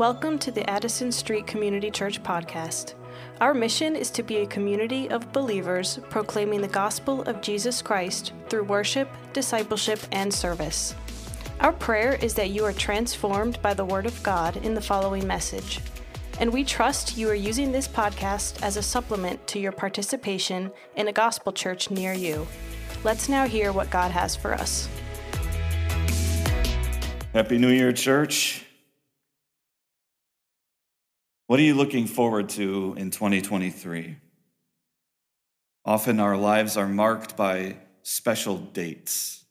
Welcome to the Addison Street Community Church podcast. Our mission is to be a community of believers proclaiming the gospel of Jesus Christ through worship, discipleship, and service. Our prayer is that you are transformed by the Word of God in the following message. And we trust you are using this podcast as a supplement to your participation in a gospel church near you. Let's now hear what God has for us. Happy New Year, church. What are you looking forward to in 2023? Often our lives are marked by special dates.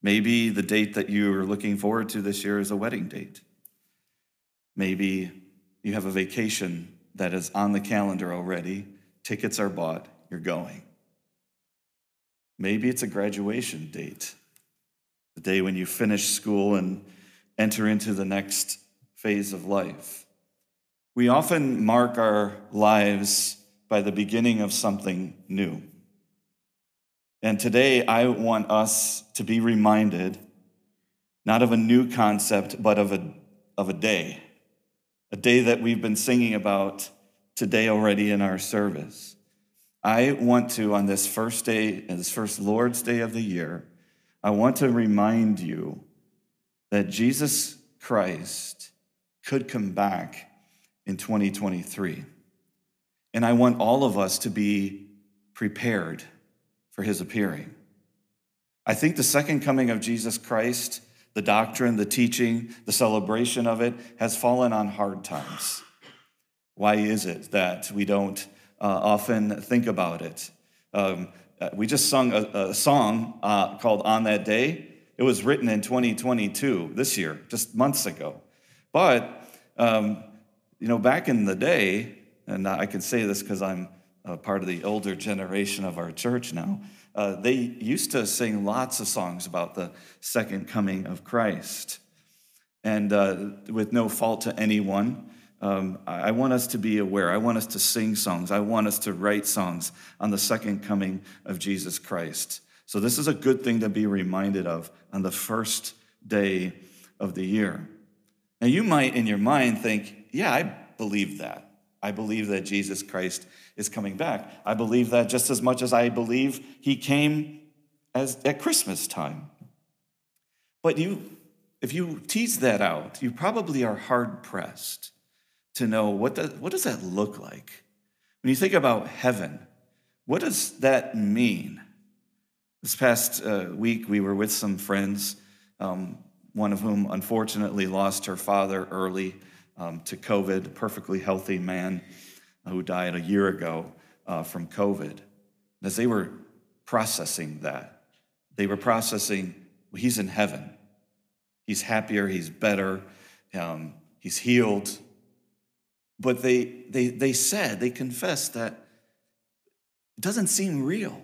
Maybe the date that you're looking forward to this year is a wedding date. Maybe you have a vacation that is on the calendar already, tickets are bought, you're going. Maybe it's a graduation date, the day when you finish school and enter into the next phase of life. We often mark our lives by the beginning of something new. And today I want us to be reminded not of a new concept, but of a, of a day, a day that we've been singing about today already in our service. I want to, on this first day, this first Lord's Day of the year, I want to remind you that Jesus Christ could come back in 2023. And I want all of us to be prepared for his appearing. I think the second coming of Jesus Christ, the doctrine, the teaching, the celebration of it, has fallen on hard times. Why is it that we don't uh, often think about it? Um, we just sung a, a song uh, called On That Day. It was written in 2022, this year, just months ago. But um, you know, back in the day, and I can say this because I'm part of the older generation of our church now, uh, they used to sing lots of songs about the second coming of Christ. And uh, with no fault to anyone, um, I want us to be aware. I want us to sing songs. I want us to write songs on the second coming of Jesus Christ. So, this is a good thing to be reminded of on the first day of the year. Now, you might in your mind think, yeah, I believe that. I believe that Jesus Christ is coming back. I believe that just as much as I believe he came as at Christmas time. But you if you tease that out, you probably are hard pressed to know what does, what does that look like? When you think about heaven, what does that mean? This past uh, week, we were with some friends, um, one of whom unfortunately lost her father early um, to COVID, a perfectly healthy man who died a year ago uh, from COVID. As they were processing that, they were processing, well, he's in heaven. He's happier, he's better, um, he's healed. But they, they, they said, they confessed that it doesn't seem real.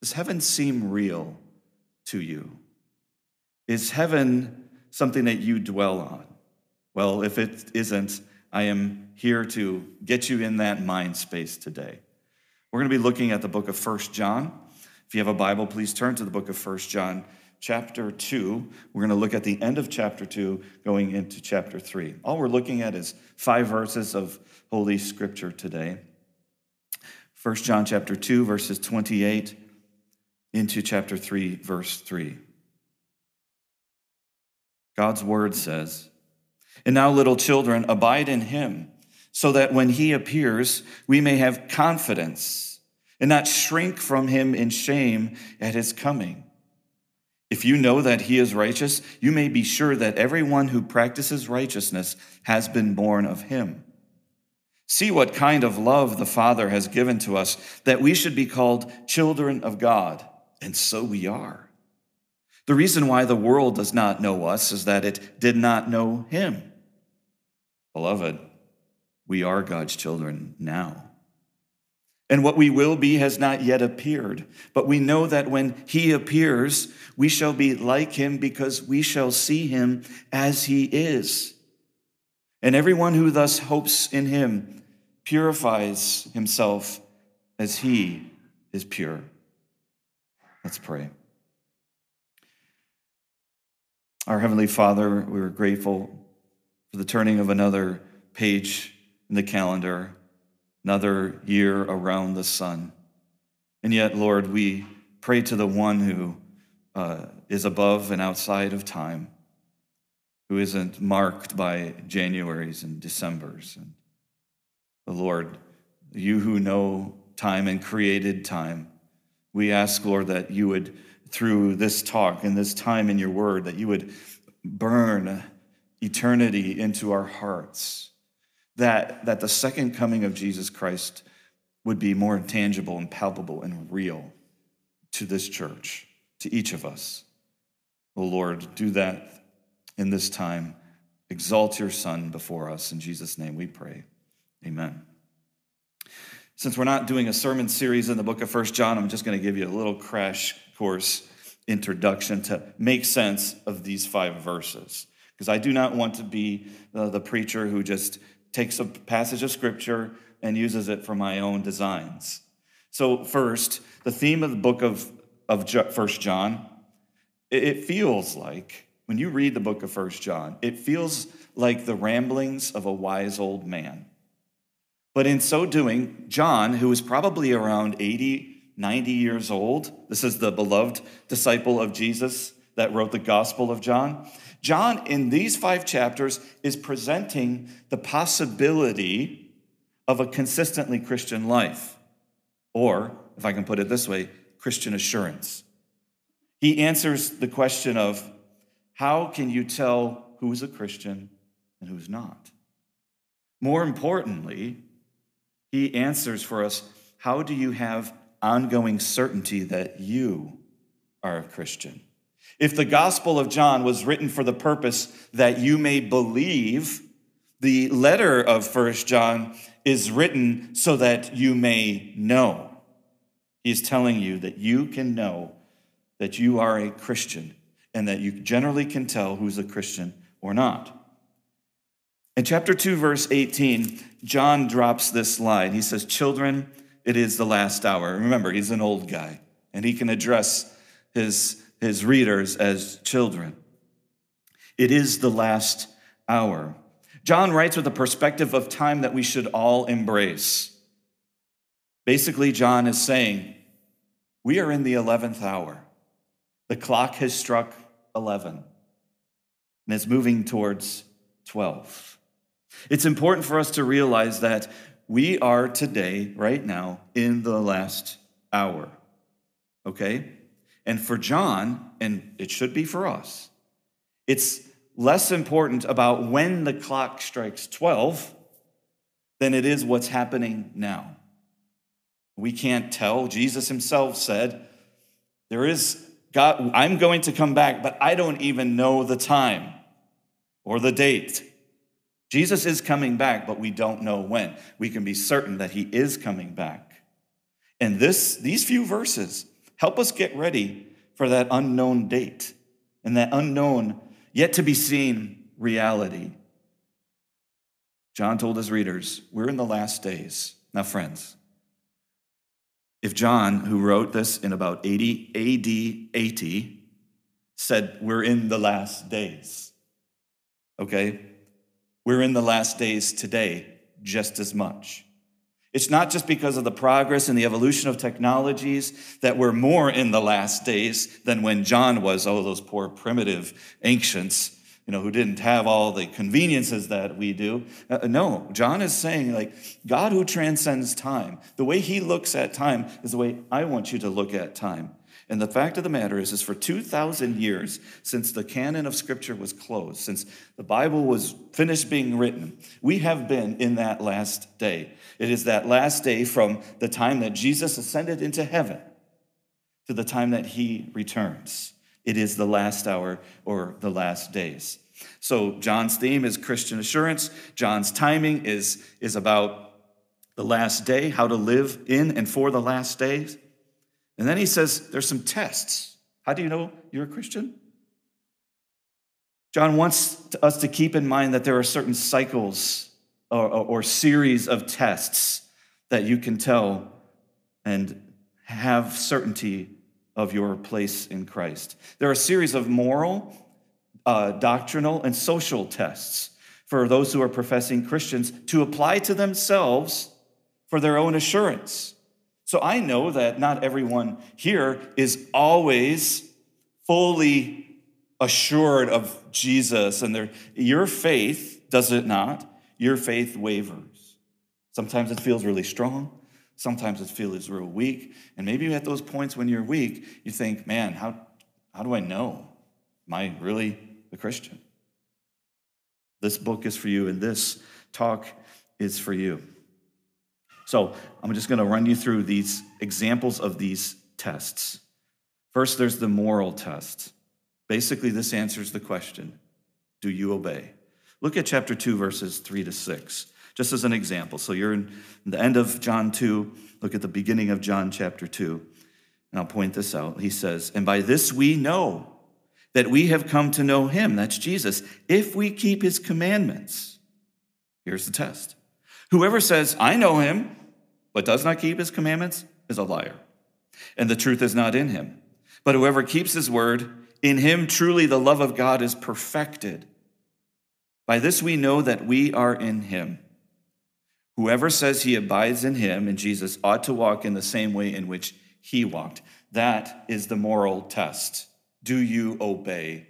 Does heaven seem real to you? Is heaven something that you dwell on? Well, if it isn't, I am here to get you in that mind space today. We're going to be looking at the book of First John. If you have a Bible, please turn to the book of First John, chapter 2. We're going to look at the end of chapter 2, going into chapter 3. All we're looking at is five verses of Holy Scripture today. First John chapter 2, verses 28 into chapter 3, verse 3. God's word says, and now, little children, abide in him, so that when he appears, we may have confidence and not shrink from him in shame at his coming. If you know that he is righteous, you may be sure that everyone who practices righteousness has been born of him. See what kind of love the Father has given to us, that we should be called children of God, and so we are. The reason why the world does not know us is that it did not know him. Beloved, we are God's children now. And what we will be has not yet appeared, but we know that when he appears, we shall be like him because we shall see him as he is. And everyone who thus hopes in him purifies himself as he is pure. Let's pray. Our Heavenly Father, we're grateful for the turning of another page in the calendar, another year around the sun. And yet, Lord, we pray to the one who uh, is above and outside of time, who isn't marked by Januaries and Decembers. And the Lord, you who know time and created time, we ask, Lord, that you would, through this talk and this time in your word, that you would burn eternity into our hearts, that, that the second coming of Jesus Christ would be more tangible and palpable and real to this church, to each of us. Oh Lord, do that in this time. Exalt your Son before us. In Jesus' name we pray. Amen. Since we're not doing a sermon series in the book of First John, I'm just going to give you a little crash course introduction to make sense of these five verses. Because I do not want to be the, the preacher who just takes a passage of scripture and uses it for my own designs. So, first, the theme of the book of, of First John, it feels like, when you read the book of First John, it feels like the ramblings of a wise old man. But in so doing, John, who is probably around 80, 90 years old, this is the beloved disciple of Jesus that wrote the Gospel of John. John, in these five chapters, is presenting the possibility of a consistently Christian life, or, if I can put it this way, Christian assurance. He answers the question of how can you tell who's a Christian and who's not? More importantly, he answers for us how do you have ongoing certainty that you are a Christian? If the Gospel of John was written for the purpose that you may believe, the letter of First John is written so that you may know. He's telling you that you can know that you are a Christian and that you generally can tell who's a Christian or not. In chapter 2, verse 18, John drops this line. He says, Children, it is the last hour. Remember, he's an old guy and he can address his his readers as children. It is the last hour. John writes with a perspective of time that we should all embrace. Basically, John is saying, We are in the 11th hour. The clock has struck 11, and it's moving towards 12. It's important for us to realize that we are today, right now, in the last hour. Okay? And for John, and it should be for us, it's less important about when the clock strikes 12 than it is what's happening now. We can't tell. Jesus himself said, There is God, I'm going to come back, but I don't even know the time or the date. Jesus is coming back, but we don't know when. We can be certain that he is coming back. And this, these few verses Help us get ready for that unknown date and that unknown, yet to be seen reality. John told his readers, We're in the last days. Now, friends, if John, who wrote this in about 80 AD 80, said, We're in the last days, okay? We're in the last days today just as much. It's not just because of the progress and the evolution of technologies that we're more in the last days than when John was, oh, those poor primitive ancients, you know, who didn't have all the conveniences that we do. Uh, no, John is saying, like, God who transcends time, the way he looks at time is the way I want you to look at time. And the fact of the matter is, is for 2,000 years since the canon of Scripture was closed, since the Bible was finished being written, we have been in that last day. It is that last day from the time that Jesus ascended into heaven to the time that he returns. It is the last hour or the last days. So, John's theme is Christian assurance. John's timing is, is about the last day, how to live in and for the last days. And then he says there's some tests. How do you know you're a Christian? John wants us to keep in mind that there are certain cycles or, or, or series of tests that you can tell and have certainty of your place in Christ. There are a series of moral, uh, doctrinal, and social tests for those who are professing Christians to apply to themselves for their own assurance. So I know that not everyone here is always fully assured of Jesus and their, your faith, does it not? Your faith wavers. Sometimes it feels really strong. Sometimes it feels real weak. And maybe at those points when you're weak, you think, man, how, how do I know? Am I really a Christian? This book is for you, and this talk is for you. So I'm just going to run you through these examples of these tests. First, there's the moral test. Basically, this answers the question Do you obey? Look at chapter 2, verses 3 to 6, just as an example. So you're in the end of John 2, look at the beginning of John chapter 2, and I'll point this out. He says, And by this we know that we have come to know him, that's Jesus, if we keep his commandments. Here's the test Whoever says, I know him, but does not keep his commandments, is a liar, and the truth is not in him. But whoever keeps his word, in him truly the love of God is perfected. By this we know that we are in him. Whoever says he abides in him, and Jesus, ought to walk in the same way in which he walked. That is the moral test. Do you obey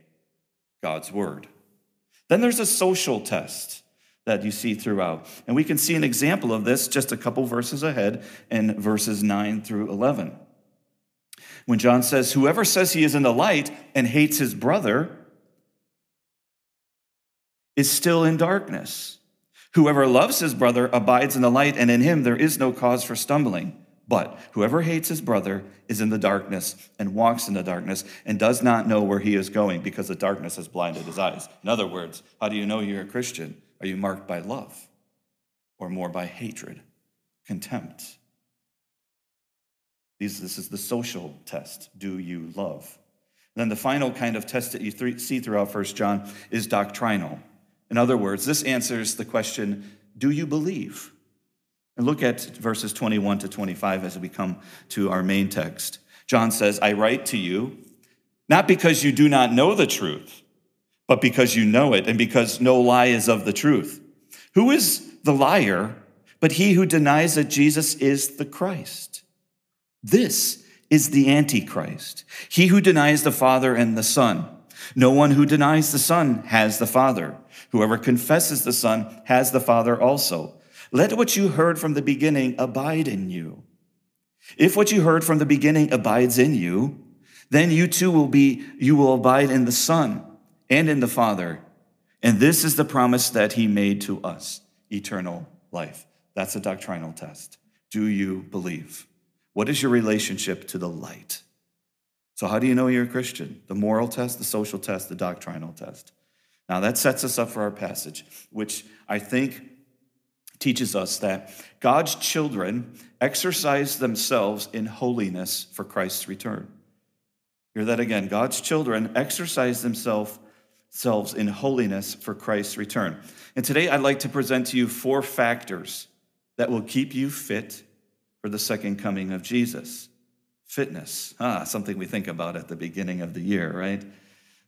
God's word? Then there's a social test that you see throughout. And we can see an example of this just a couple verses ahead in verses 9 through 11. When John says, Whoever says he is in the light and hates his brother is still in darkness. Whoever loves his brother abides in the light, and in him there is no cause for stumbling. But whoever hates his brother is in the darkness and walks in the darkness and does not know where he is going because the darkness has blinded his eyes. In other words, how do you know you're a Christian? Are you marked by love or more by hatred, contempt? These, this is the social test. Do you love? And then the final kind of test that you th- see throughout First John is doctrinal. In other words, this answers the question Do you believe? And look at verses 21 to 25 as we come to our main text. John says, I write to you, not because you do not know the truth, but because you know it, and because no lie is of the truth. Who is the liar but he who denies that Jesus is the Christ? This is the Antichrist, he who denies the Father and the Son. No one who denies the Son has the Father. Whoever confesses the Son has the Father also. Let what you heard from the beginning abide in you. If what you heard from the beginning abides in you, then you too will be, you will abide in the Son and in the Father. And this is the promise that he made to us eternal life. That's a doctrinal test. Do you believe? What is your relationship to the light? So, how do you know you're a Christian? The moral test, the social test, the doctrinal test. Now, that sets us up for our passage, which I think teaches us that God's children exercise themselves in holiness for Christ's return. Hear that again. God's children exercise themselves in holiness for Christ's return. And today I'd like to present to you four factors that will keep you fit for the second coming of Jesus. Fitness, ah, something we think about at the beginning of the year, right?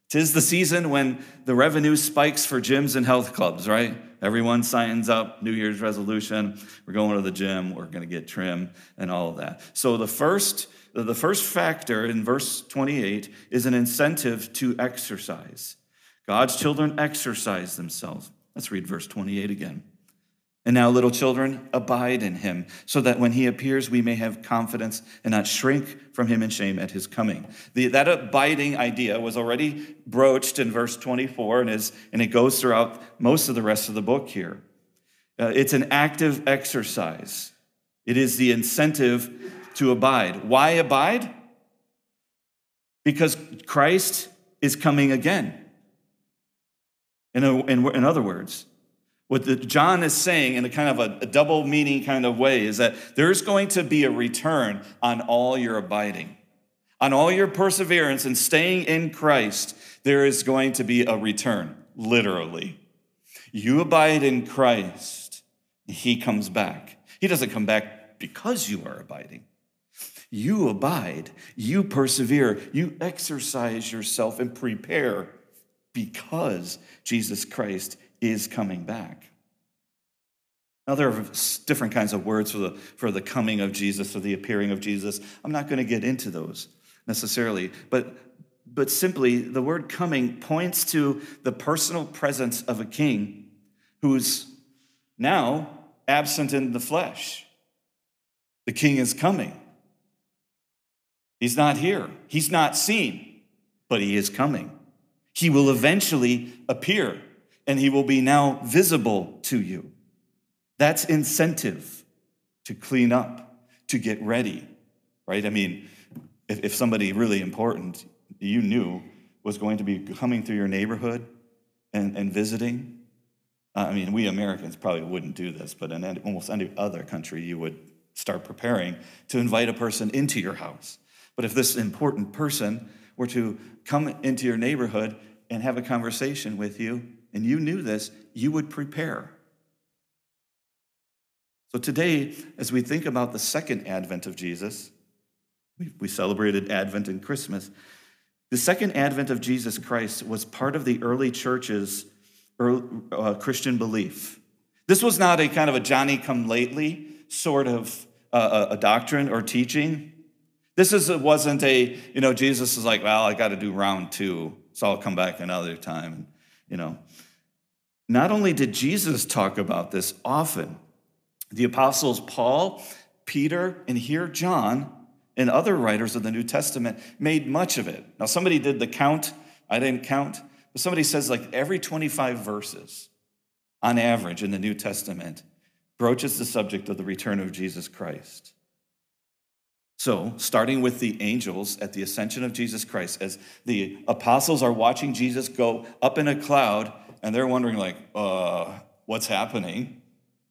Tis the season when the revenue spikes for gyms and health clubs, right? Everyone signs up, New Year's resolution, we're going to the gym, we're going to get trim and all of that. So the first the first factor in verse 28 is an incentive to exercise. God's children exercise themselves. Let's read verse 28 again. And now, little children, abide in him, so that when he appears, we may have confidence and not shrink from him in shame at his coming. The, that abiding idea was already broached in verse 24 and, is, and it goes throughout most of the rest of the book here. Uh, it's an active exercise, it is the incentive to abide. Why abide? Because Christ is coming again. In, a, in, in other words, what the, John is saying in a kind of a, a double meaning kind of way is that there's going to be a return on all your abiding, on all your perseverance and staying in Christ. There is going to be a return, literally. You abide in Christ, he comes back. He doesn't come back because you are abiding. You abide, you persevere, you exercise yourself and prepare because Jesus Christ is coming back. Now, there are different kinds of words for the, for the coming of Jesus or the appearing of Jesus. I'm not going to get into those necessarily, but, but simply the word coming points to the personal presence of a king who's now absent in the flesh. The king is coming. He's not here, he's not seen, but he is coming. He will eventually appear and he will be now visible to you. That's incentive to clean up, to get ready, right? I mean, if, if somebody really important you knew was going to be coming through your neighborhood and, and visiting, uh, I mean, we Americans probably wouldn't do this, but in almost any other country, you would start preparing to invite a person into your house. But if this important person were to come into your neighborhood and have a conversation with you, and you knew this, you would prepare. So today, as we think about the second advent of Jesus, we, celebrated Advent and Christmas. The second advent of Jesus Christ was part of the early church's early, uh, Christian belief. This was not a kind of a Johnny come lately sort of uh, a doctrine or teaching. This is, wasn't a, you know, Jesus is like, well, I got to do round two, so I'll come back another time. And, you know, not only did Jesus talk about this often, the apostles Paul, Peter, and here John, and other writers of the New Testament made much of it. Now, somebody did the count, I didn't count, but somebody says like every 25 verses on average in the New Testament broaches the subject of the return of Jesus Christ. So, starting with the angels at the ascension of Jesus Christ, as the apostles are watching Jesus go up in a cloud, and they're wondering, like, uh, what's happening?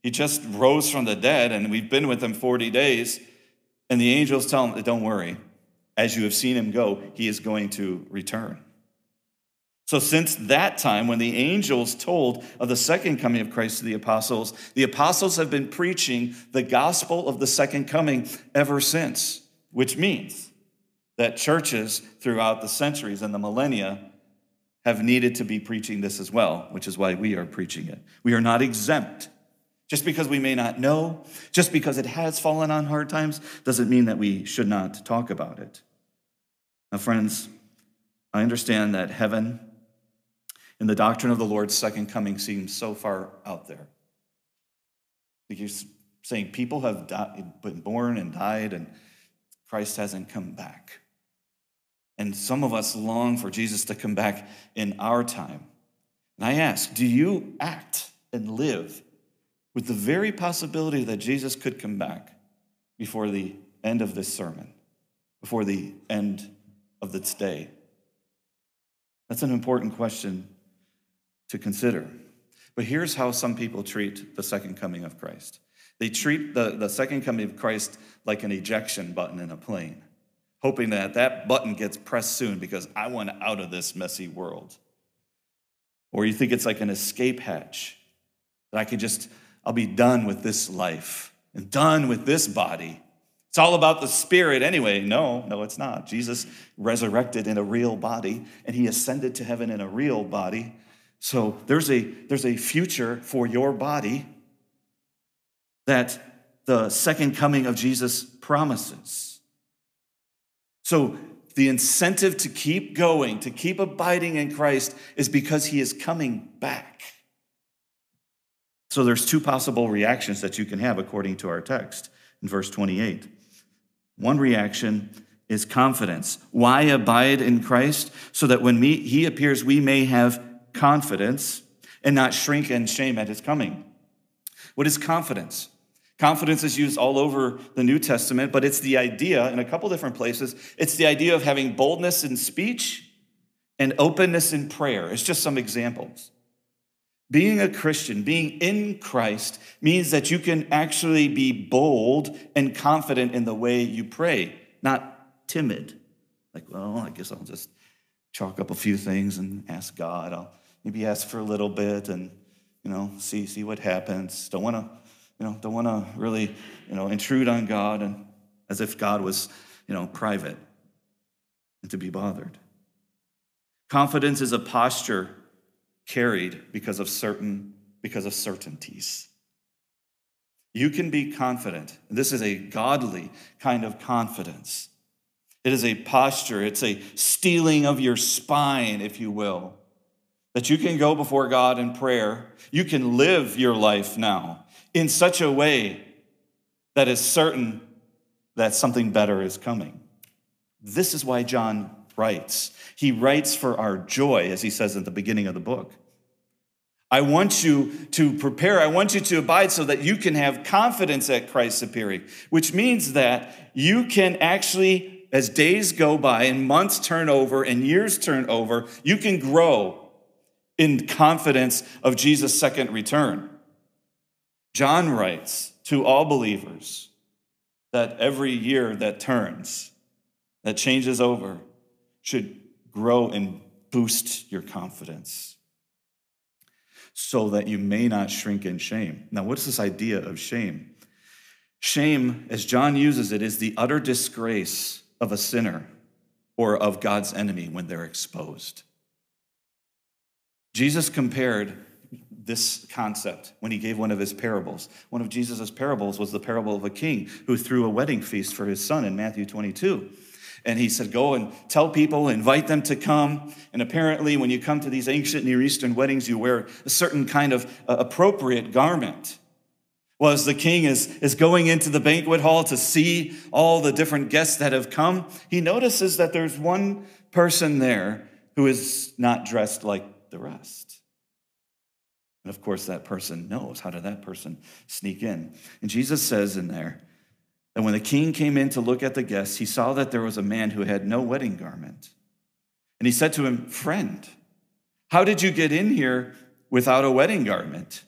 He just rose from the dead, and we've been with him 40 days. And the angels tell him, Don't worry, as you have seen him go, he is going to return. So, since that time, when the angels told of the second coming of Christ to the apostles, the apostles have been preaching the gospel of the second coming ever since, which means that churches throughout the centuries and the millennia have needed to be preaching this as well, which is why we are preaching it. We are not exempt. Just because we may not know, just because it has fallen on hard times, doesn't mean that we should not talk about it. Now, friends, I understand that heaven and the doctrine of the Lord's second coming seems so far out there. You're saying people have died, been born and died, and Christ hasn't come back. And some of us long for Jesus to come back in our time. And I ask, do you act and live with the very possibility that Jesus could come back before the end of this sermon, before the end of this day? That's an important question to consider. But here's how some people treat the second coming of Christ they treat the, the second coming of Christ like an ejection button in a plane, hoping that that button gets pressed soon because I want out of this messy world. Or you think it's like an escape hatch that I could just, I'll be done with this life and done with this body. It's all about the spirit anyway. No, no, it's not. Jesus resurrected in a real body and he ascended to heaven in a real body. So there's a, there's a future for your body that the second coming of Jesus promises. So the incentive to keep going, to keep abiding in Christ, is because he is coming back. So there's two possible reactions that you can have according to our text in verse 28. One reaction is confidence. Why abide in Christ? So that when he appears, we may have confidence and not shrink in shame at his coming. What is confidence? Confidence is used all over the New Testament, but it's the idea in a couple different places. It's the idea of having boldness in speech and openness in prayer. It's just some examples. Being a Christian, being in Christ, means that you can actually be bold and confident in the way you pray, not timid. Like, well, I guess I'll just chalk up a few things and ask God. I'll maybe ask for a little bit and you know see see what happens don't want to you know don't want to really you know intrude on god and as if god was you know private and to be bothered confidence is a posture carried because of certain because of certainties. You can be confident. This is a godly kind of confidence. It is a posture, it's a steeling of your spine, if you will, that you can go before God in prayer. You can live your life now in such a way that is certain that something better is coming. This is why John writes. He writes for our joy, as he says at the beginning of the book. I want you to prepare. I want you to abide so that you can have confidence at Christ's appearing, which means that you can actually, as days go by and months turn over and years turn over, you can grow in confidence of Jesus' second return. John writes to all believers that every year that turns, that changes over, should grow and boost your confidence so that you may not shrink in shame. Now, what's this idea of shame? Shame, as John uses it, is the utter disgrace of a sinner or of God's enemy when they're exposed. Jesus compared this concept when he gave one of his parables. One of Jesus' parables was the parable of a king who threw a wedding feast for his son in Matthew 22. And he said, Go and tell people, invite them to come. And apparently, when you come to these ancient Near Eastern weddings, you wear a certain kind of uh, appropriate garment. Well, as the king is, is going into the banquet hall to see all the different guests that have come, he notices that there's one person there who is not dressed like the rest. And of course, that person knows. How did that person sneak in? And Jesus says in there, that when the king came in to look at the guests, he saw that there was a man who had no wedding garment. And he said to him, Friend, how did you get in here without a wedding garment?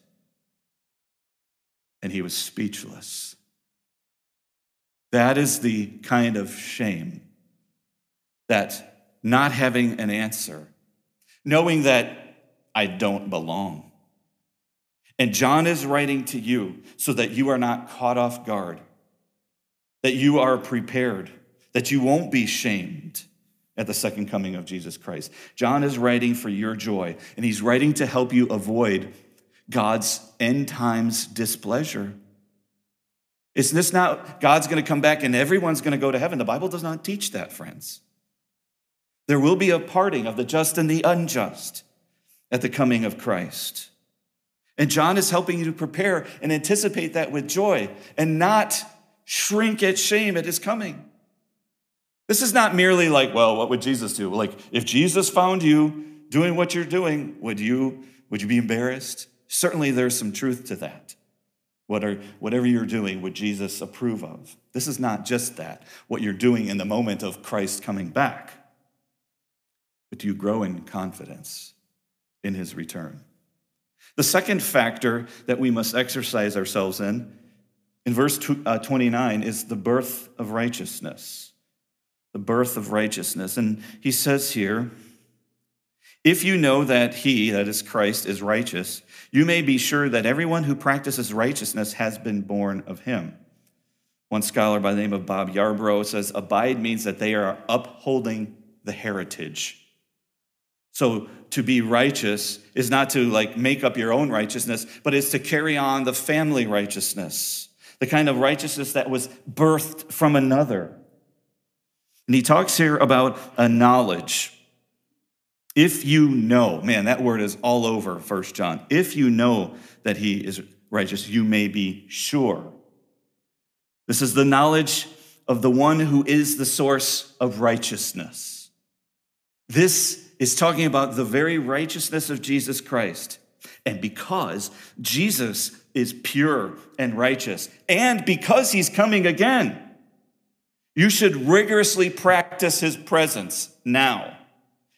And he was speechless. That is the kind of shame that not having an answer, knowing that I don't belong. And John is writing to you so that you are not caught off guard that you are prepared, that you won't be shamed at the second coming of Jesus Christ. John is writing for your joy, and he's writing to help you avoid God's end times displeasure. Is this not God's going to come back and everyone's going to go to heaven? The Bible does not teach that, friends. There will be a parting of the just and the unjust at the coming of Christ. And John is helping you to prepare and anticipate that with joy and not shrink at shame at his coming. This is not merely like, well, what would Jesus do? Like, if Jesus found you doing what you're doing, would you, would you be embarrassed? Certainly there's some truth to that. What are, whatever you're doing, would Jesus approve of? This is not just that, what you're doing in the moment of Christ coming back. But do you grow in confidence in his return? The second factor that we must exercise ourselves in in verse uh, 29 is the birth of righteousness. The birth of righteousness. And he says here, if you know that he, that is Christ, is righteous, you may be sure that everyone who practices righteousness has been born of him. One scholar by the name of Bob Yarbrough says, Abide means that they are upholding the heritage. So to be righteous is not to like make up your own righteousness, but it's to carry on the family righteousness the kind of righteousness that was birthed from another. And he talks here about a knowledge. If you know, man, that word is all over First John. If you know that he is righteous, you may be sure. This is the knowledge of the one who is the source of righteousness. This is talking about the very righteousness of Jesus Christ. And because Jesus is pure and righteous, and because he's coming again, you should rigorously practice his presence now.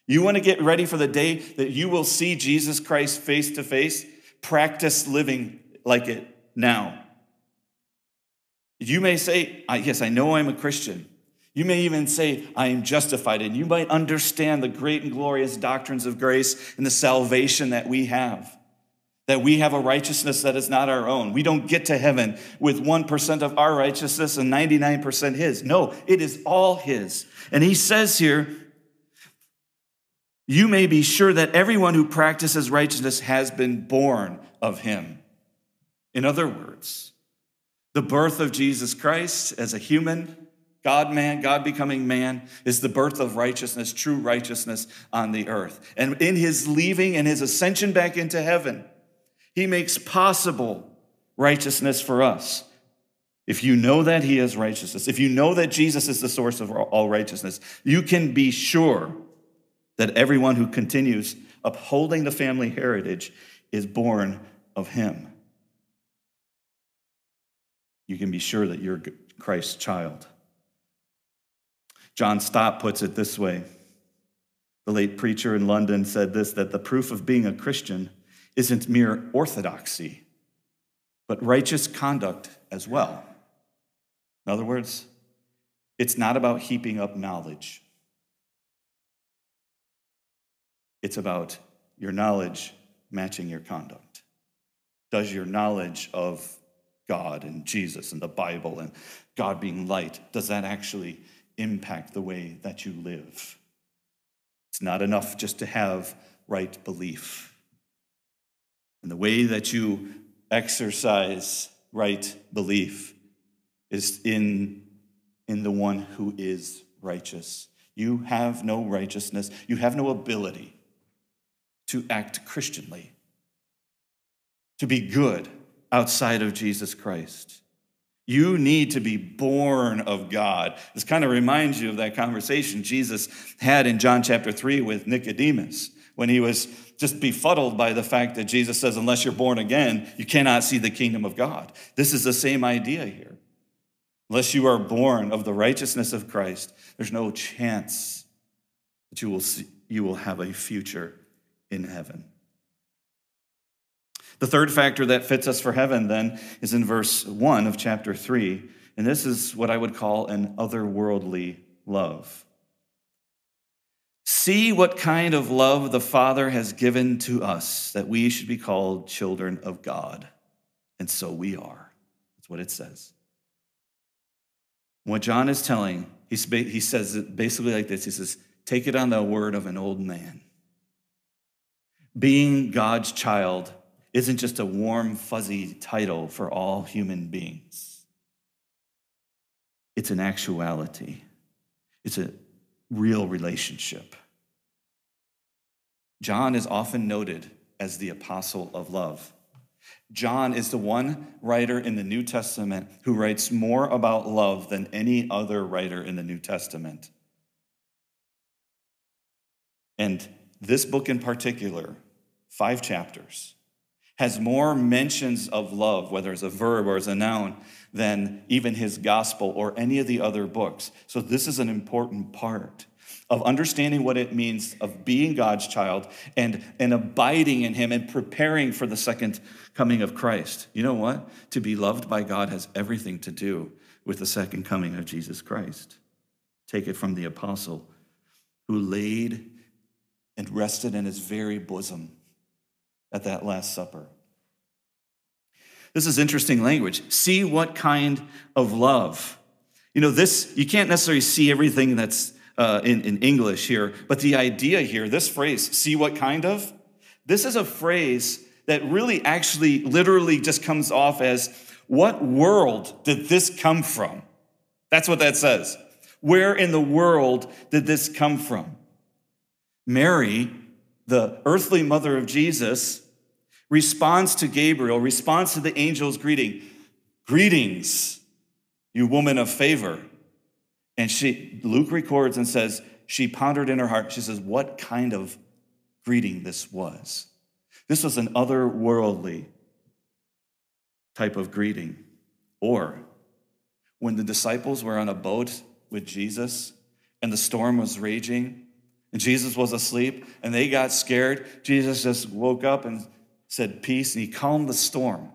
You want to get ready for the day that you will see Jesus Christ face to face? Practice living like it now. You may say, Yes, I know I'm a Christian. You may even say, I am justified. And you might understand the great and glorious doctrines of grace and the salvation that we have that we have a righteousness that is not our own. We don't get to heaven with 1% of our righteousness and 99% His. No, it is all His. And He says here, you may be sure that everyone who practices righteousness has been born of him. In other words, the birth of Jesus Christ as a human, God man, God becoming man, is the birth of righteousness, true righteousness on the earth. And in his leaving and his ascension back into heaven, he makes possible righteousness for us. If you know that he is righteousness, if you know that Jesus is the source of all righteousness, you can be sure that everyone who continues upholding the family heritage is born of him. You can be sure that you're Christ's child. John Stott puts it this way. The late preacher in London said this that the proof of being a Christian isn't mere orthodoxy, but righteous conduct as well. In other words, it's not about heaping up knowledge, it's about your knowledge matching your conduct. Does your knowledge of God and Jesus and the Bible and God being light, does that actually impact the way that you live? It's not enough just to have right belief. And the way that you exercise right belief is in, in the one who is righteous. You have no righteousness, you have no ability to act Christianly, to be good outside of Jesus Christ. You need to be born of God. This kind of reminds you of that conversation Jesus had in John chapter 3 with Nicodemus when he was just befuddled by the fact that Jesus says, unless you're born again, you cannot see the kingdom of God. This is the same idea here. Unless you are born of the righteousness of Christ, there's no chance that you will, see, you will have a future in heaven. The third factor that fits us for heaven then is in verse 1 of chapter 3, and this is what I would call an otherworldly love. See what kind of love the Father has given to us that we should be called children of God. And so we are. That's what it says. What John is telling, he says it basically like this He says, Take it on the word of an old man. Being God's child isn't just a warm, fuzzy title for all human beings. It's an actuality, it's a real relationship. John is often noted as the apostle of love. John is the one writer in the New Testament who writes more about love than any other writer in the New Testament. And this book in particular, five chapters, has more mentions of love, whether it's a verb or as a noun, than even his gospel or any of the other books. So, this is an important part of understanding what it means of being God's child and, and abiding in him and preparing for the second coming of Christ. You know what? To be loved by God has everything to do with the second coming of Jesus Christ. Take it from the apostle who laid and rested in his very bosom at that Last Supper. This is interesting language. See what kind of love. You know, this, you can't necessarily see everything that's uh, in, in English here, but the idea here, this phrase, see what kind of, this is a phrase that really actually literally just comes off as what world did this come from? That's what that says. Where in the world did this come from? Mary, the earthly mother of Jesus, responds to Gabriel, responds to the angel's greeting Greetings, you woman of favor. And she, Luke records and says, she pondered in her heart, she says, what kind of greeting this was. This was an otherworldly type of greeting. Or when the disciples were on a boat with Jesus and the storm was raging and Jesus was asleep and they got scared, Jesus just woke up and said peace, and he calmed the storm.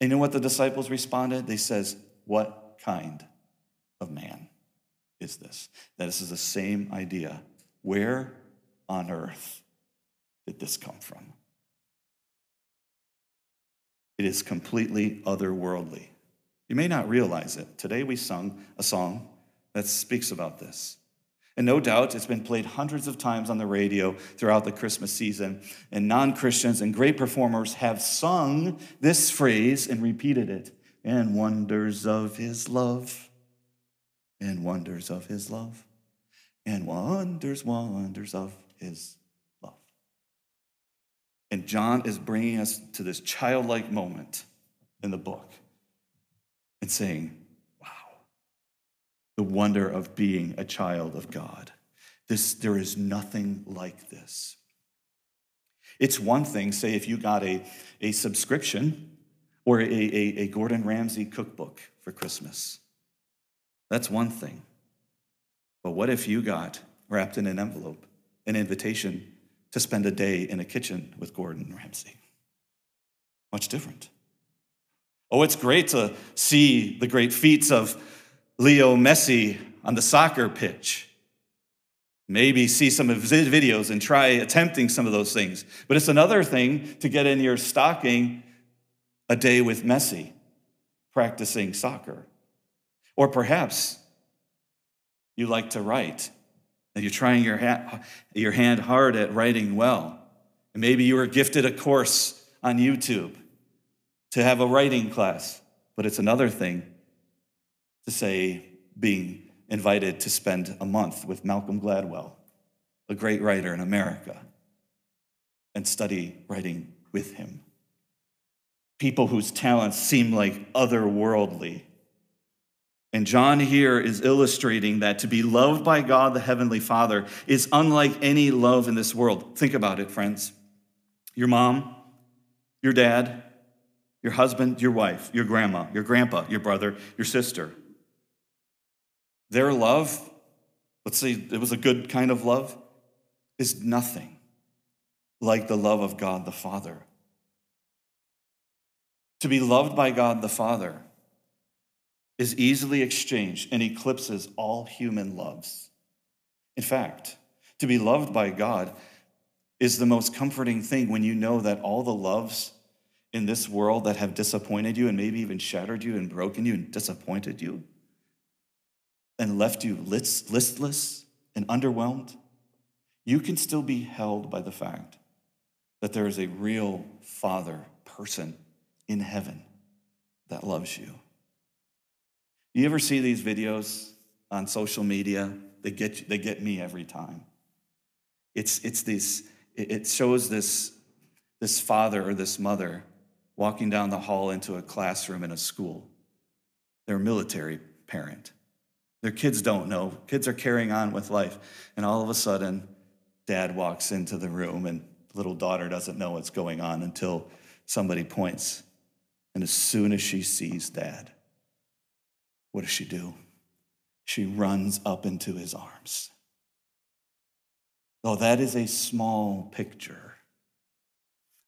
And you know what the disciples responded? They says, "What kind of man is this?" That this is the same idea. Where on earth did this come from? It is completely otherworldly. You may not realize it. Today we sung a song that speaks about this. And no doubt it's been played hundreds of times on the radio throughout the Christmas season. And non Christians and great performers have sung this phrase and repeated it and wonders of his love, and wonders of his love, and wonders, wonders of his love. And John is bringing us to this childlike moment in the book and saying, the wonder of being a child of God. This, there is nothing like this. It's one thing, say, if you got a, a subscription or a, a, a Gordon Ramsay cookbook for Christmas. That's one thing. But what if you got, wrapped in an envelope, an invitation to spend a day in a kitchen with Gordon Ramsay? Much different. Oh, it's great to see the great feats of Leo Messi on the soccer pitch. Maybe see some of his videos and try attempting some of those things. But it's another thing to get in your stocking a day with Messi practicing soccer. Or perhaps you like to write and you're trying your, ha- your hand hard at writing well. And maybe you were gifted a course on YouTube to have a writing class. But it's another thing to say being invited to spend a month with Malcolm Gladwell, a great writer in America, and study writing with him. People whose talents seem like otherworldly. And John here is illustrating that to be loved by God the Heavenly Father is unlike any love in this world. Think about it, friends. Your mom, your dad, your husband, your wife, your grandma, your grandpa, your brother, your sister. Their love, let's say it was a good kind of love, is nothing like the love of God the Father. To be loved by God the Father is easily exchanged and eclipses all human loves. In fact, to be loved by God is the most comforting thing when you know that all the loves in this world that have disappointed you and maybe even shattered you and broken you and disappointed you and left you listless and underwhelmed, you can still be held by the fact that there is a real Father person in heaven that loves you. You ever see these videos on social media? They get, they get me every time. It's, it's this, it shows this, this father or this mother walking down the hall into a classroom in a school. They're a military parent. Their kids don't know. Kids are carrying on with life. And all of a sudden, dad walks into the room, and little daughter doesn't know what's going on until somebody points. And as soon as she sees dad, what does she do? She runs up into his arms. Though that is a small picture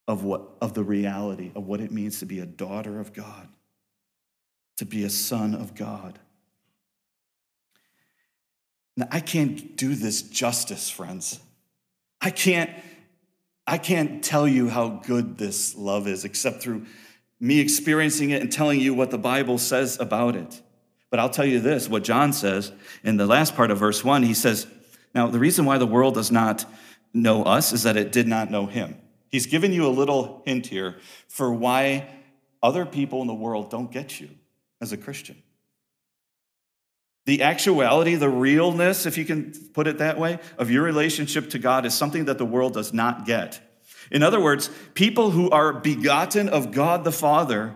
of what of the reality of what it means to be a daughter of God, to be a son of God. Now, I can't do this justice, friends. I can't, I can't tell you how good this love is except through me experiencing it and telling you what the Bible says about it. But I'll tell you this what John says in the last part of verse one, he says, Now, the reason why the world does not know us is that it did not know him. He's given you a little hint here for why other people in the world don't get you as a Christian. The actuality, the realness, if you can put it that way, of your relationship to God is something that the world does not get. In other words, people who are begotten of God the Father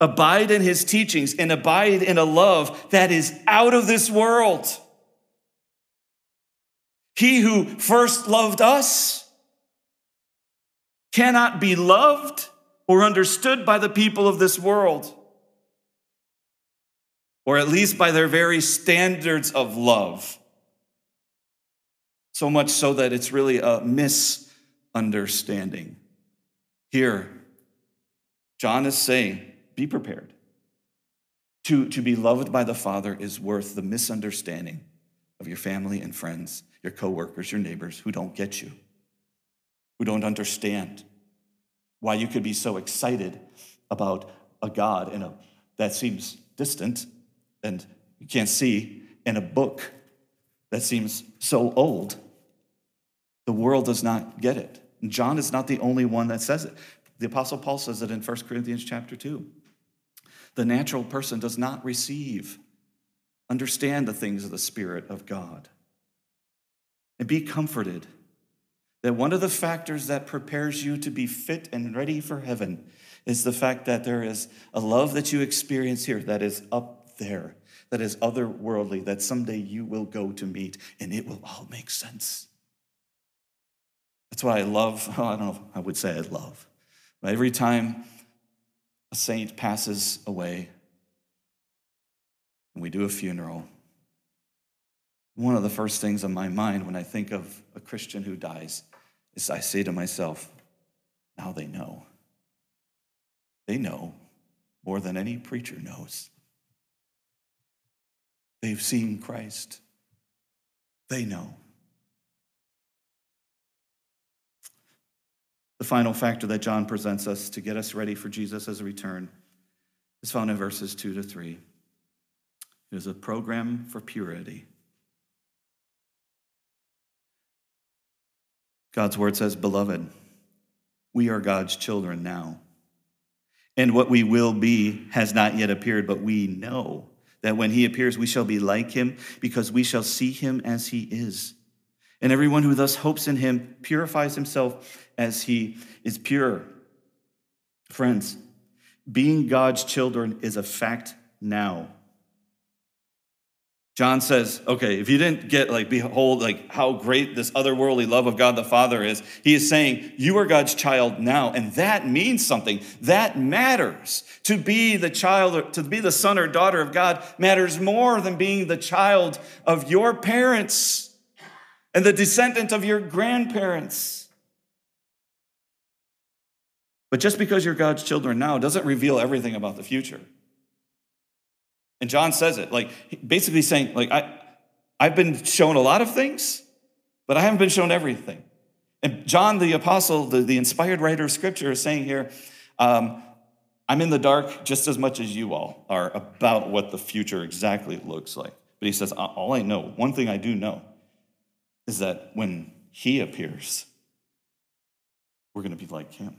abide in his teachings and abide in a love that is out of this world. He who first loved us cannot be loved or understood by the people of this world or at least by their very standards of love. So much so that it's really a misunderstanding. Here, John is saying, be prepared. To, to be loved by the Father is worth the misunderstanding of your family and friends, your coworkers, your neighbors who don't get you, who don't understand why you could be so excited about a God in a, that seems distant and you can't see in a book that seems so old. The world does not get it. John is not the only one that says it. The Apostle Paul says it in 1 Corinthians chapter 2. The natural person does not receive, understand the things of the Spirit of God. And be comforted that one of the factors that prepares you to be fit and ready for heaven is the fact that there is a love that you experience here that is up there, that is otherworldly, that someday you will go to meet, and it will all make sense. That's why I love, well, I don't know, I would say I love. But every time a saint passes away and we do a funeral, one of the first things on my mind when I think of a Christian who dies is I say to myself, now they know. They know more than any preacher knows. They've seen Christ. They know. The final factor that John presents us to get us ready for Jesus' return is found in verses 2 to 3. It is a program for purity. God's word says, Beloved, we are God's children now. And what we will be has not yet appeared, but we know that when he appears, we shall be like him because we shall see him as he is. And everyone who thus hopes in him purifies himself as he is pure. Friends, being God's children is a fact now. John says, okay, if you didn't get like, behold, like how great this otherworldly love of God the Father is, he is saying, you are God's child now. And that means something. That matters. To be the child, to be the son or daughter of God matters more than being the child of your parents and the descendant of your grandparents. But just because you're God's children now doesn't reveal everything about the future. And John says it, like basically saying, like, I, I've been shown a lot of things, but I haven't been shown everything. And John, the apostle, the, the inspired writer of scripture, is saying here, um, I'm in the dark just as much as you all are about what the future exactly looks like. But he says, All I know, one thing I do know, is that when he appears, we're going to be like him.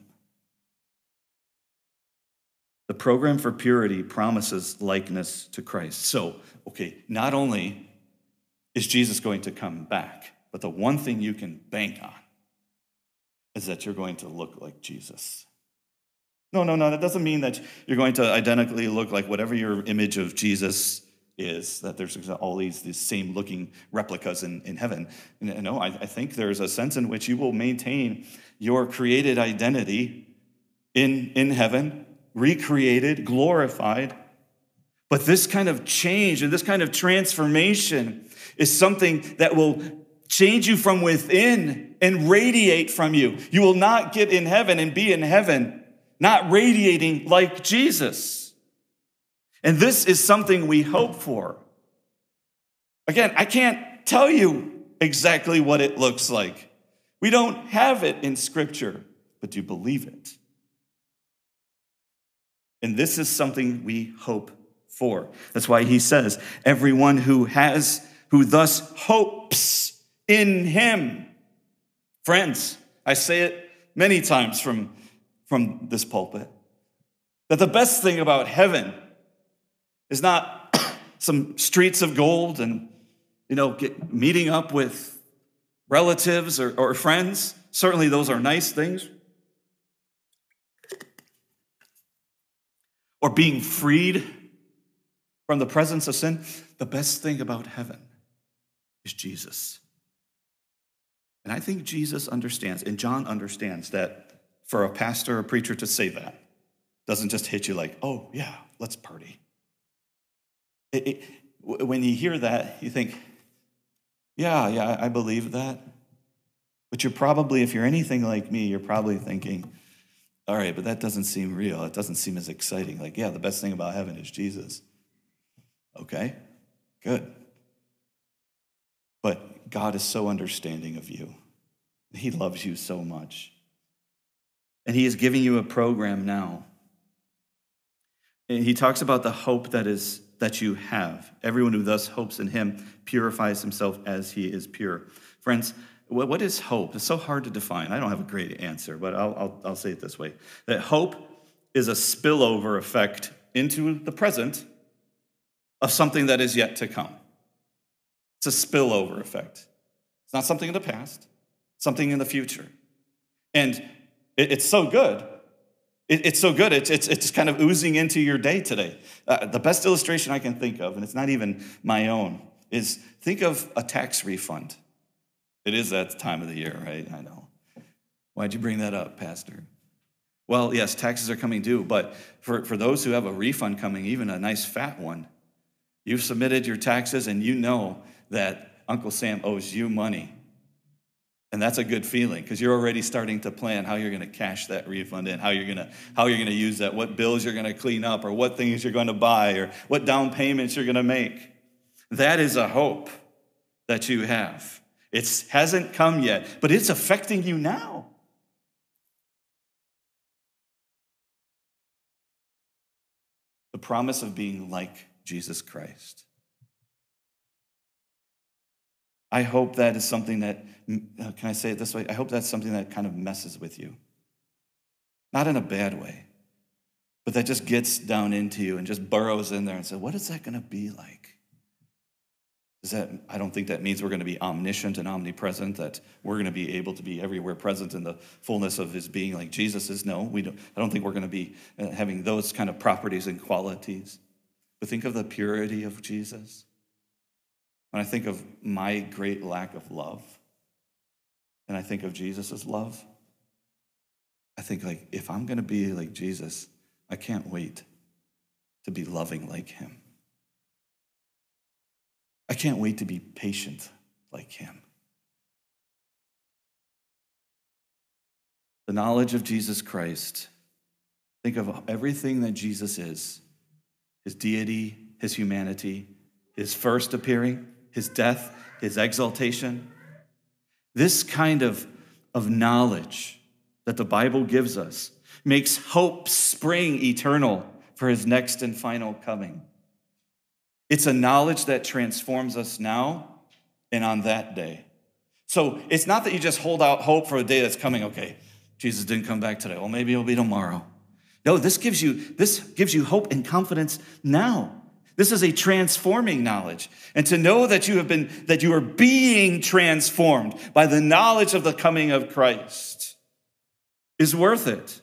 The program for purity promises likeness to Christ. So, okay, not only is Jesus going to come back, but the one thing you can bank on is that you're going to look like Jesus. No, no, no, that doesn't mean that you're going to identically look like whatever your image of Jesus is, that there's all these, same looking replicas in, in heaven. No, I, I think there's a sense in which you will maintain your created identity in, in heaven recreated, glorified. But this kind of change and this kind of transformation is something that will change you from within and radiate from you. You will not get in heaven and be in heaven not radiating like Jesus. And this is something we hope for. Again, I can't tell you exactly what it looks like. We don't have it in Scripture, but do you believe it? And this is something we hope for. That's why he says, everyone who has, who thus hopes in him. Friends, I say it many times from, from this pulpit that the best thing about heaven is not some streets of gold and, you know, get, meeting up with relatives or, or friends. Certainly, those are nice things. Or being freed from the presence of sin, the best thing about heaven is Jesus. And I think Jesus understands, and John understands that for a pastor or a preacher to say that doesn't just hit you like, oh, yeah, let's party. It, it, when you hear that, you think, yeah, yeah, I believe that. But you're probably, if you're anything like me, you're probably thinking, all right, but that doesn't seem real. It doesn't seem as exciting. Like, yeah, the best thing about heaven is Jesus. Okay, good. But God is so understanding of you. He loves you so much. And He is giving you a program now. And he talks about the hope that is that you have. Everyone who thus hopes in him purifies himself as he is pure. Friends, what is hope? It's so hard to define. I don't have a great answer, but I'll, I'll, I'll say it this way that hope is a spillover effect into the present of something that is yet to come. It's a spillover effect. It's not something in the past, something in the future. And it, it's so good. It, it's so good. It's, it's, it's kind of oozing into your day today. Uh, the best illustration I can think of, and it's not even my own, is think of a tax refund. It is that time of the year, right? I know. Why'd you bring that up, Pastor? Well, yes, taxes are coming due, but for, for those who have a refund coming, even a nice fat one, you've submitted your taxes and you know that Uncle Sam owes you money. And that's a good feeling because you're already starting to plan how you're going to cash that refund in, how you're going to how you're going to use that, what bills you're going to clean up or what things you're going to buy or what down payments you're going to make. That is a hope that you have. It hasn't come yet, but it's affecting you now. The promise of being like Jesus Christ. I hope that is something that, uh, can I say it this way? I hope that's something that kind of messes with you. Not in a bad way, but that just gets down into you and just burrows in there and says, what is that going to be like? Does that, I don't think that means we're going to be omniscient and omnipresent, that we're going to be able to be everywhere present in the fullness of his being like Jesus is. No, we don't, I don't think we're going to be uh, having those kind of properties and qualities. But think of the purity of Jesus when I think of my great lack of love, and I think of Jesus' love, I think like if I'm going to be like Jesus, I can't wait to be loving like him. I can't wait to be patient like him. The knowledge of Jesus Christ, think of everything that Jesus is his deity, his humanity, his first appearing, his death, his exaltation. This kind of, of knowledge that the Bible gives us makes hope spring eternal for his next and final coming. It's a knowledge that transforms us now and on that day. So it's not that you just hold out hope for a day that's coming, okay, Jesus didn't come back today. Well, maybe it'll be tomorrow. No, this gives you this gives you hope and confidence now. This is a transforming knowledge. And to know that you have been, that you are being transformed by the knowledge of the coming of Christ is worth it.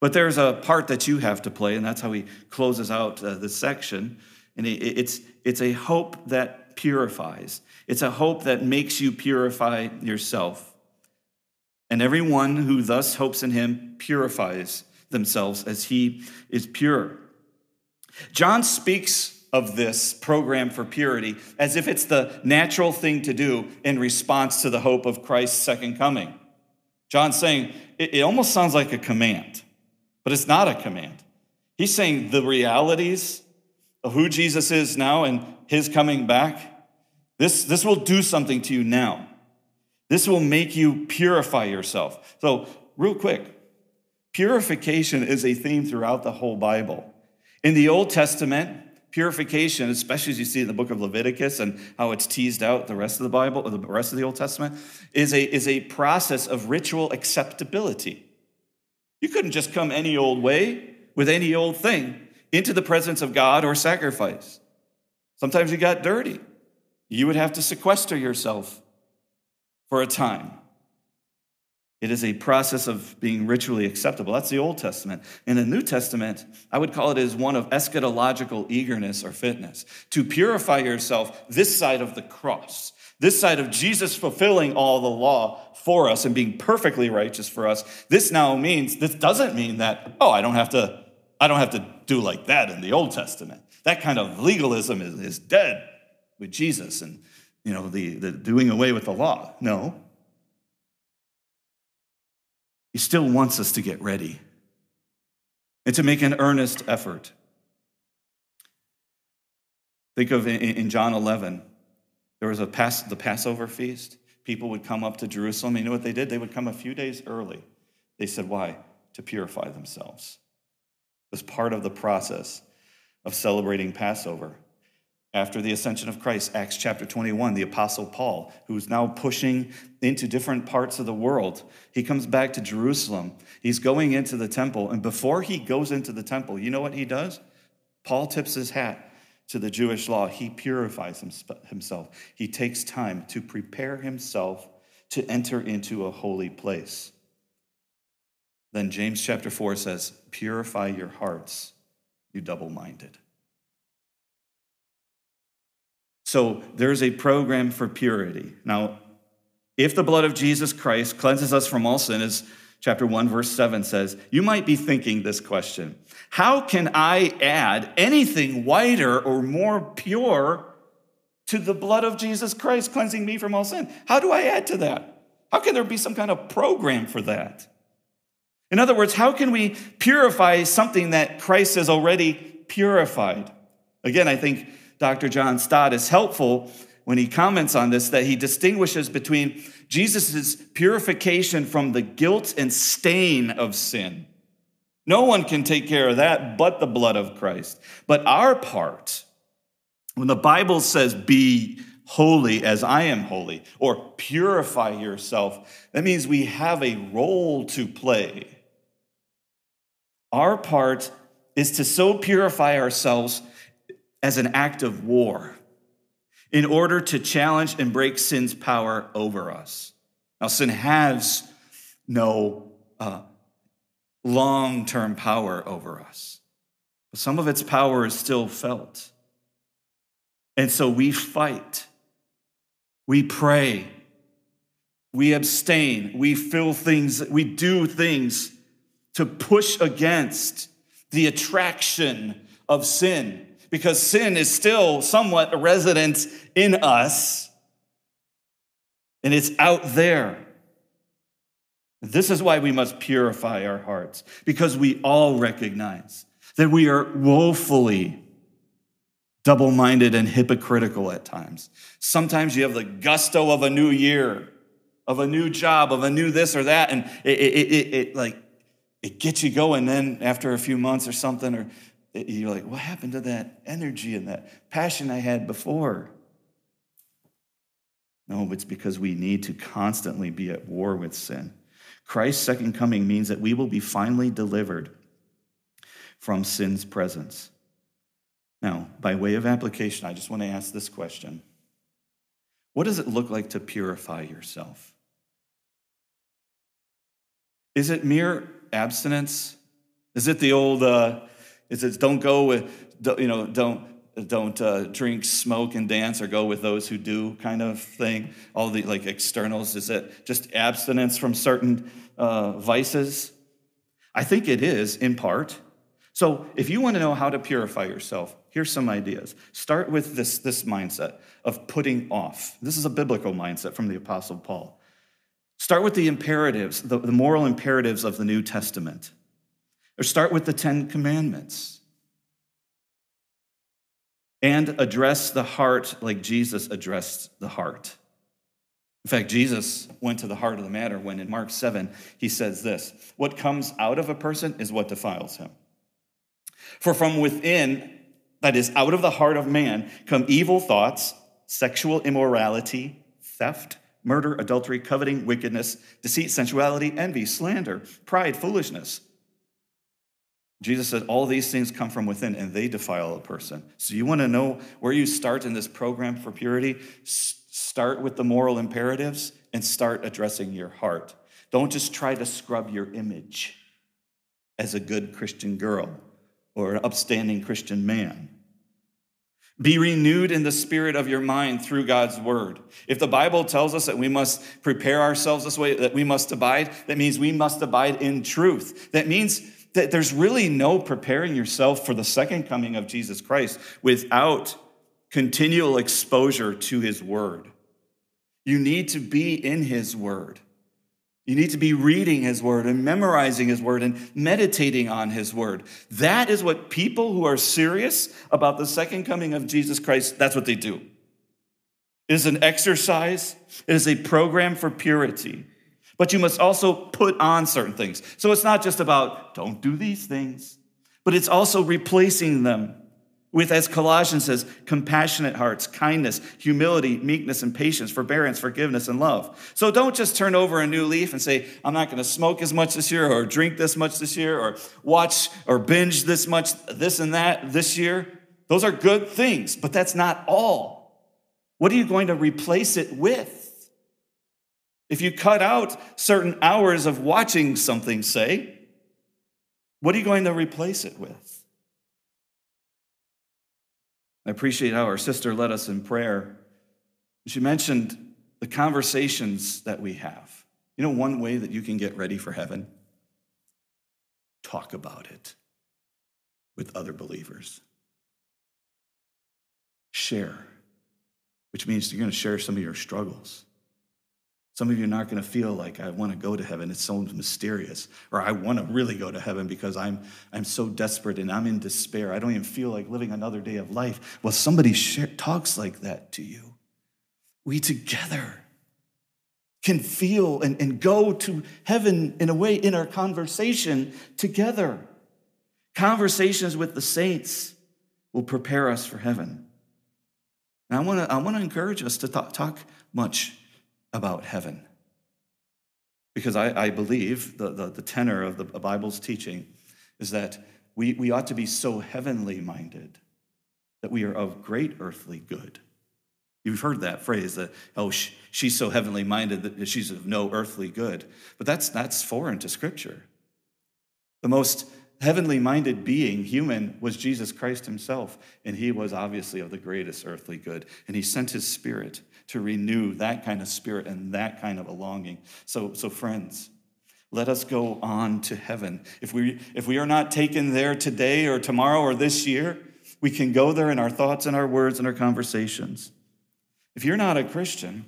But there's a part that you have to play, and that's how he closes out uh, this section. And it's, it's a hope that purifies, it's a hope that makes you purify yourself. And everyone who thus hopes in him purifies themselves as he is pure. John speaks of this program for purity as if it's the natural thing to do in response to the hope of Christ's second coming. John's saying it, it almost sounds like a command, but it's not a command. He's saying the realities of who Jesus is now and his coming back, this, this will do something to you now. This will make you purify yourself. So, real quick, purification is a theme throughout the whole Bible. In the Old Testament, purification, especially as you see in the book of Leviticus and how it's teased out the rest of the Bible, or the rest of the Old Testament, is a, is a process of ritual acceptability. You couldn't just come any old way with any old thing into the presence of God or sacrifice. Sometimes you got dirty. You would have to sequester yourself for a time. It is a process of being ritually acceptable. That's the Old Testament. In the New Testament, I would call it as one of eschatological eagerness or fitness. To purify yourself this side of the cross, this side of Jesus fulfilling all the law for us and being perfectly righteous for us. This now means, this doesn't mean that, oh, I don't have to, I don't have to do like that in the Old Testament. That kind of legalism is, is dead with Jesus and, you know, the, the doing away with the law. No, he still wants us to get ready and to make an earnest effort. Think of in John 11, there was a Pass, the Passover feast. People would come up to Jerusalem. You know what they did? They would come a few days early. They said, Why? To purify themselves. It was part of the process of celebrating Passover. After the ascension of Christ, Acts chapter 21, the Apostle Paul, who's now pushing into different parts of the world, he comes back to Jerusalem. He's going into the temple. And before he goes into the temple, you know what he does? Paul tips his hat to the Jewish law. He purifies himself. He takes time to prepare himself to enter into a holy place. Then James chapter 4 says, Purify your hearts, you double minded. So there's a program for purity. Now, if the blood of Jesus Christ cleanses us from all sin, as chapter 1, verse 7 says, you might be thinking this question How can I add anything whiter or more pure to the blood of Jesus Christ cleansing me from all sin? How do I add to that? How can there be some kind of program for that? In other words, how can we purify something that Christ has already purified? Again, I think Dr. John Stott is helpful when he comments on this that he distinguishes between Jesus' purification from the guilt and stain of sin. No one can take care of that but the blood of Christ. But our part, when the Bible says, be holy as I am holy, or purify yourself, that means we have a role to play. Our part is to so purify ourselves as an act of war in order to challenge and break sin's power over us. Now, sin has no uh, long term power over us, but some of its power is still felt. And so we fight, we pray, we abstain, we fill things, we do things to push against the attraction of sin because sin is still somewhat a resident in us and it's out there. This is why we must purify our hearts because we all recognize that we are woefully double minded and hypocritical at times. Sometimes you have the gusto of a new year, of a new job, of a new this or that, and it, it, it, it like it gets you going. Then after a few months or something, or you're like, what happened to that energy and that passion I had before? No, it's because we need to constantly be at war with sin. Christ's second coming means that we will be finally delivered from sin's presence. Now, by way of application, I just want to ask this question What does it look like to purify yourself? Is it mere abstinence? Is it the old, uh, it says, don't go with, you know, don't, don't uh, drink, smoke, and dance, or go with those who do kind of thing. All the like externals. Is it just abstinence from certain uh, vices? I think it is in part. So if you want to know how to purify yourself, here's some ideas. Start with this, this mindset of putting off. This is a biblical mindset from the Apostle Paul. Start with the imperatives, the, the moral imperatives of the New Testament. Or start with the Ten Commandments. And address the heart like Jesus addressed the heart. In fact, Jesus went to the heart of the matter when in Mark 7, he says this What comes out of a person is what defiles him. For from within, that is, out of the heart of man, come evil thoughts, sexual immorality, theft, murder, adultery, coveting, wickedness, deceit, sensuality, envy, slander, pride, foolishness. Jesus said all these things come from within and they defile a person. So you want to know where you start in this program for purity? Start with the moral imperatives and start addressing your heart. Don't just try to scrub your image as a good Christian girl or an upstanding Christian man. Be renewed in the spirit of your mind through God's word. If the Bible tells us that we must prepare ourselves this way, that we must abide, that means we must abide in truth. That means that there's really no preparing yourself for the second coming of Jesus Christ without continual exposure to his word. You need to be in his word. You need to be reading his word and memorizing his word and meditating on his word. That is what people who are serious about the second coming of Jesus Christ, that's what they do. It is an exercise, it is a program for purity. But you must also put on certain things. So it's not just about don't do these things, but it's also replacing them with, as Colossians says, compassionate hearts, kindness, humility, meekness, and patience, forbearance, forgiveness, and love. So don't just turn over a new leaf and say, I'm not going to smoke as much this year, or drink this much this year, or watch or binge this much, this and that this year. Those are good things, but that's not all. What are you going to replace it with? If you cut out certain hours of watching something, say, what are you going to replace it with? I appreciate how our sister led us in prayer. She mentioned the conversations that we have. You know, one way that you can get ready for heaven? Talk about it with other believers. Share, which means you're going to share some of your struggles. Some of you are not going to feel like I want to go to heaven. It's so mysterious. Or I want to really go to heaven because I'm, I'm so desperate and I'm in despair. I don't even feel like living another day of life. Well, somebody talks like that to you. We together can feel and, and go to heaven in a way in our conversation together. Conversations with the saints will prepare us for heaven. And I want to I want to encourage us to talk, talk much about heaven. Because I, I believe the, the, the, tenor of the Bible's teaching is that we, we ought to be so heavenly minded that we are of great earthly good. You've heard that phrase that, oh, she's so heavenly minded that she's of no earthly good. But that's, that's foreign to Scripture. The most heavenly minded being, human, was Jesus Christ himself. And he was obviously of the greatest earthly good. And he sent his spirit to renew that kind of spirit and that kind of a longing. So, so friends, let us go on to heaven. If we, if we are not taken there today or tomorrow or this year, we can go there in our thoughts and our words and our conversations. If you're not a Christian,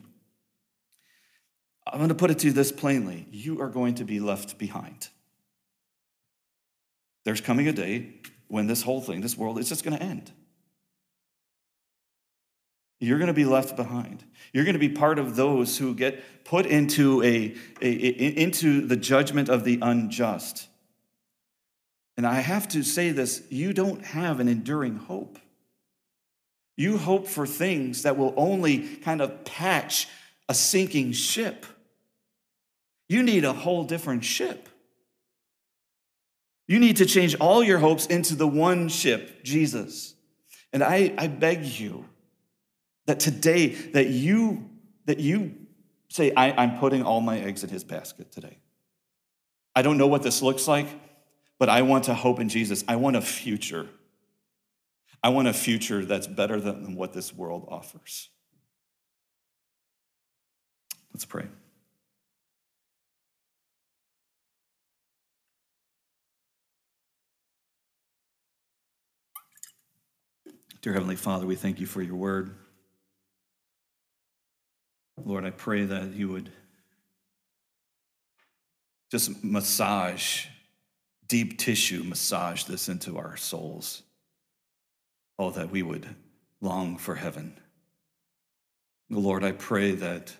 I'm going to put it to you this plainly you are going to be left behind. There's coming a day when this whole thing, this world, is just going to end. You're going to be left behind. You're going to be part of those who get put into, a, a, a, into the judgment of the unjust. And I have to say this you don't have an enduring hope. You hope for things that will only kind of patch a sinking ship. You need a whole different ship. You need to change all your hopes into the one ship, Jesus. And I, I beg you, that today, that you, that you say, I, I'm putting all my eggs in his basket today. I don't know what this looks like, but I want to hope in Jesus. I want a future. I want a future that's better than what this world offers. Let's pray. Dear Heavenly Father, we thank you for your word. Lord, I pray that you would just massage, deep tissue, massage this into our souls. Oh, that we would long for heaven. Lord, I pray that,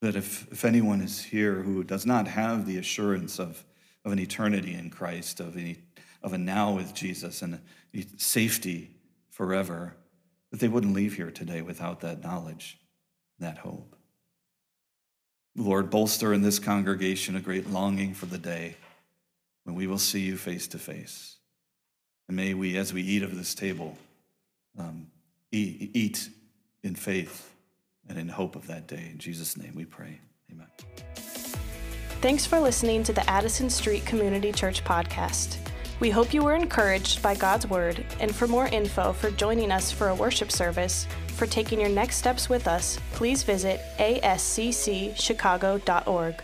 that if, if anyone is here who does not have the assurance of, of an eternity in Christ, of, any, of a now with Jesus and safety forever, that they wouldn't leave here today without that knowledge that hope. Lord, bolster in this congregation a great longing for the day when we will see you face to face. And may we, as we eat of this table, um, eat, eat in faith and in hope of that day. In Jesus' name we pray. Amen. Thanks for listening to the Addison Street Community Church podcast. We hope you were encouraged by God's Word, and for more info for joining us for a worship service, for taking your next steps with us, please visit asccchicago.org.